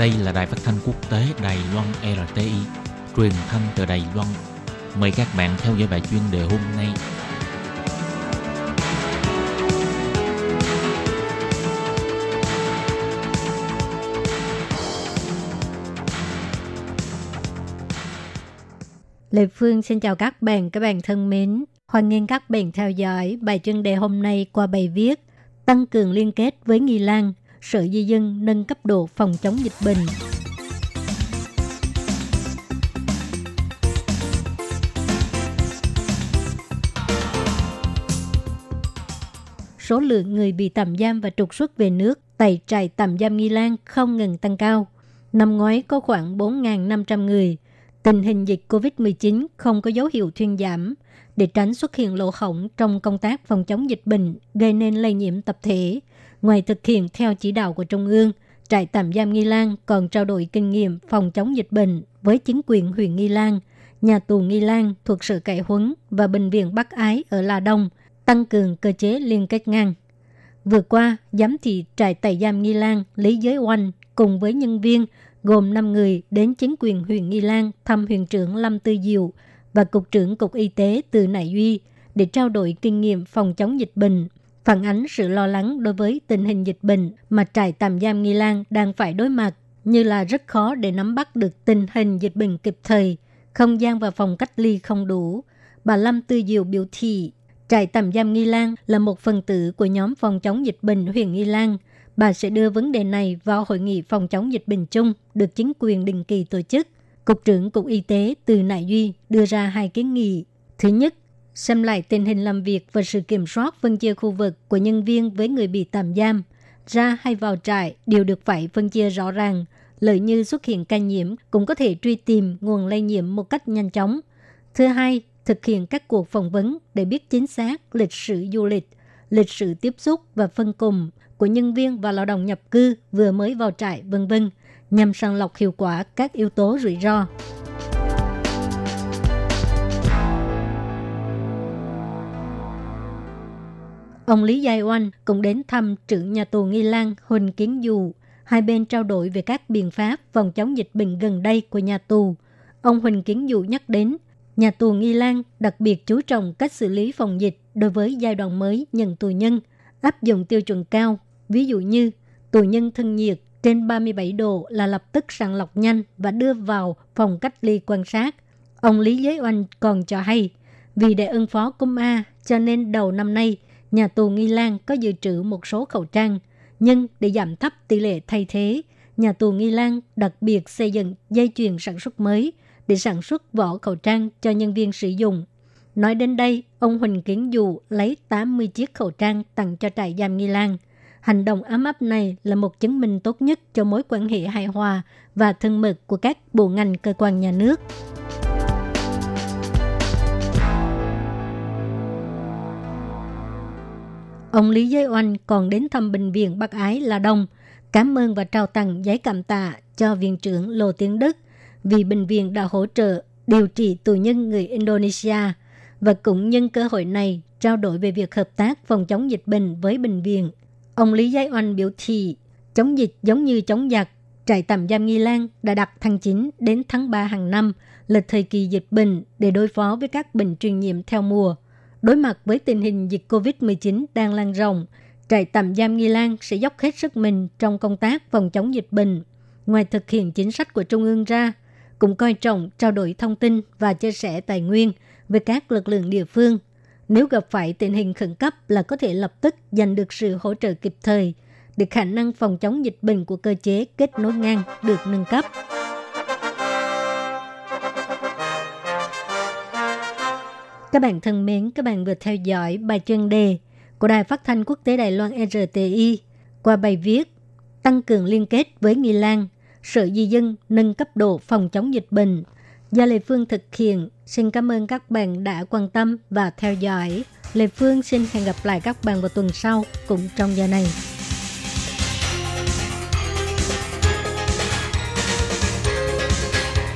Đây là đài phát thanh quốc tế Đài Loan RTI, truyền thanh từ Đài Loan. Mời các bạn theo dõi bài chuyên đề hôm nay. Lê Phương xin chào các bạn, các bạn thân mến. Hoan nghênh các bạn theo dõi bài chuyên đề hôm nay qua bài viết Tăng cường liên kết với Nghi Lan, Sở Di dân nâng cấp độ phòng chống dịch bệnh. Số lượng người bị tạm giam và trục xuất về nước tại trại tạm giam Nghi Lan không ngừng tăng cao. Năm ngoái có khoảng 4.500 người. Tình hình dịch COVID-19 không có dấu hiệu thuyên giảm – để tránh xuất hiện lỗ hổng trong công tác phòng chống dịch bệnh gây nên lây nhiễm tập thể. Ngoài thực hiện theo chỉ đạo của Trung ương, trại tạm giam Nghi Lan còn trao đổi kinh nghiệm phòng chống dịch bệnh với chính quyền huyện Nghi Lan, nhà tù Nghi Lan thuộc sự cải huấn và bệnh viện Bắc Ái ở La Đông, tăng cường cơ chế liên kết ngang. Vừa qua, giám thị trại tạm giam Nghi Lan Lý Giới Oanh cùng với nhân viên gồm 5 người đến chính quyền huyện Nghi Lan thăm huyện trưởng Lâm Tư Diệu – và Cục trưởng Cục Y tế từ Nại Duy để trao đổi kinh nghiệm phòng chống dịch bệnh, phản ánh sự lo lắng đối với tình hình dịch bệnh mà trại tạm giam Nghi Lan đang phải đối mặt, như là rất khó để nắm bắt được tình hình dịch bệnh kịp thời, không gian và phòng cách ly không đủ. Bà Lâm Tư Diệu biểu thị, trại tạm giam Nghi Lan là một phần tử của nhóm phòng chống dịch bệnh huyện Nghi Lan. Bà sẽ đưa vấn đề này vào hội nghị phòng chống dịch bệnh chung được chính quyền định kỳ tổ chức – Cục trưởng Cục Y tế từ Nại Duy đưa ra hai kiến nghị. Thứ nhất, xem lại tình hình làm việc và sự kiểm soát phân chia khu vực của nhân viên với người bị tạm giam. Ra hay vào trại đều được phải phân chia rõ ràng. Lợi như xuất hiện ca nhiễm cũng có thể truy tìm nguồn lây nhiễm một cách nhanh chóng. Thứ hai, thực hiện các cuộc phỏng vấn để biết chính xác lịch sử du lịch, lịch sử tiếp xúc và phân cùng của nhân viên và lao động nhập cư vừa mới vào trại, vân vân nhằm sàng lọc hiệu quả các yếu tố rủi ro. Ông Lý Giai Oanh cũng đến thăm trưởng nhà tù Nghi Lan Huỳnh Kiến Du. Hai bên trao đổi về các biện pháp phòng chống dịch bệnh gần đây của nhà tù. Ông Huỳnh Kiến Du nhắc đến, nhà tù Nghi Lan đặc biệt chú trọng cách xử lý phòng dịch đối với giai đoạn mới nhận tù nhân, áp dụng tiêu chuẩn cao, ví dụ như tù nhân thân nhiệt, trên 37 độ là lập tức sàng lọc nhanh và đưa vào phòng cách ly quan sát. Ông Lý Giới Oanh còn cho hay, vì để ứng phó cúm A, cho nên đầu năm nay, nhà tù Nghi Lan có dự trữ một số khẩu trang. Nhưng để giảm thấp tỷ lệ thay thế, nhà tù Nghi Lan đặc biệt xây dựng dây chuyền sản xuất mới để sản xuất vỏ khẩu trang cho nhân viên sử dụng. Nói đến đây, ông Huỳnh Kiến Dù lấy 80 chiếc khẩu trang tặng cho trại giam Nghi Lan – Hành động ấm áp này là một chứng minh tốt nhất cho mối quan hệ hài hòa và thân mật của các bộ ngành cơ quan nhà nước. Ông Lý Giới Oanh còn đến thăm bệnh viện Bắc Ái La Đông, cảm ơn và trao tặng giấy cảm tạ cho viện trưởng Lô Tiến Đức vì bệnh viện đã hỗ trợ điều trị tù nhân người Indonesia và cũng nhân cơ hội này trao đổi về việc hợp tác phòng chống dịch bệnh với bệnh viện Ông Lý Giai Oanh biểu thị, chống dịch giống như chống giặc, trại tạm giam Nghi Lan đã đặt tháng 9 đến tháng 3 hàng năm là thời kỳ dịch bệnh để đối phó với các bệnh truyền nhiễm theo mùa. Đối mặt với tình hình dịch COVID-19 đang lan rộng, trại tạm giam Nghi Lan sẽ dốc hết sức mình trong công tác phòng chống dịch bệnh. Ngoài thực hiện chính sách của Trung ương ra, cũng coi trọng trao đổi thông tin và chia sẻ tài nguyên với các lực lượng địa phương – nếu gặp phải tình hình khẩn cấp là có thể lập tức giành được sự hỗ trợ kịp thời để khả năng phòng chống dịch bệnh của cơ chế kết nối ngang được nâng cấp. Các bạn thân mến, các bạn vừa theo dõi bài chuyên đề của Đài Phát thanh Quốc tế Đài Loan RTI qua bài viết Tăng cường liên kết với Nghi Lan, Sở Di dân nâng cấp độ phòng chống dịch bệnh – Do Lê Phương thực hiện, xin cảm ơn các bạn đã quan tâm và theo dõi. Lê Phương xin hẹn gặp lại các bạn vào tuần sau cũng trong giờ này.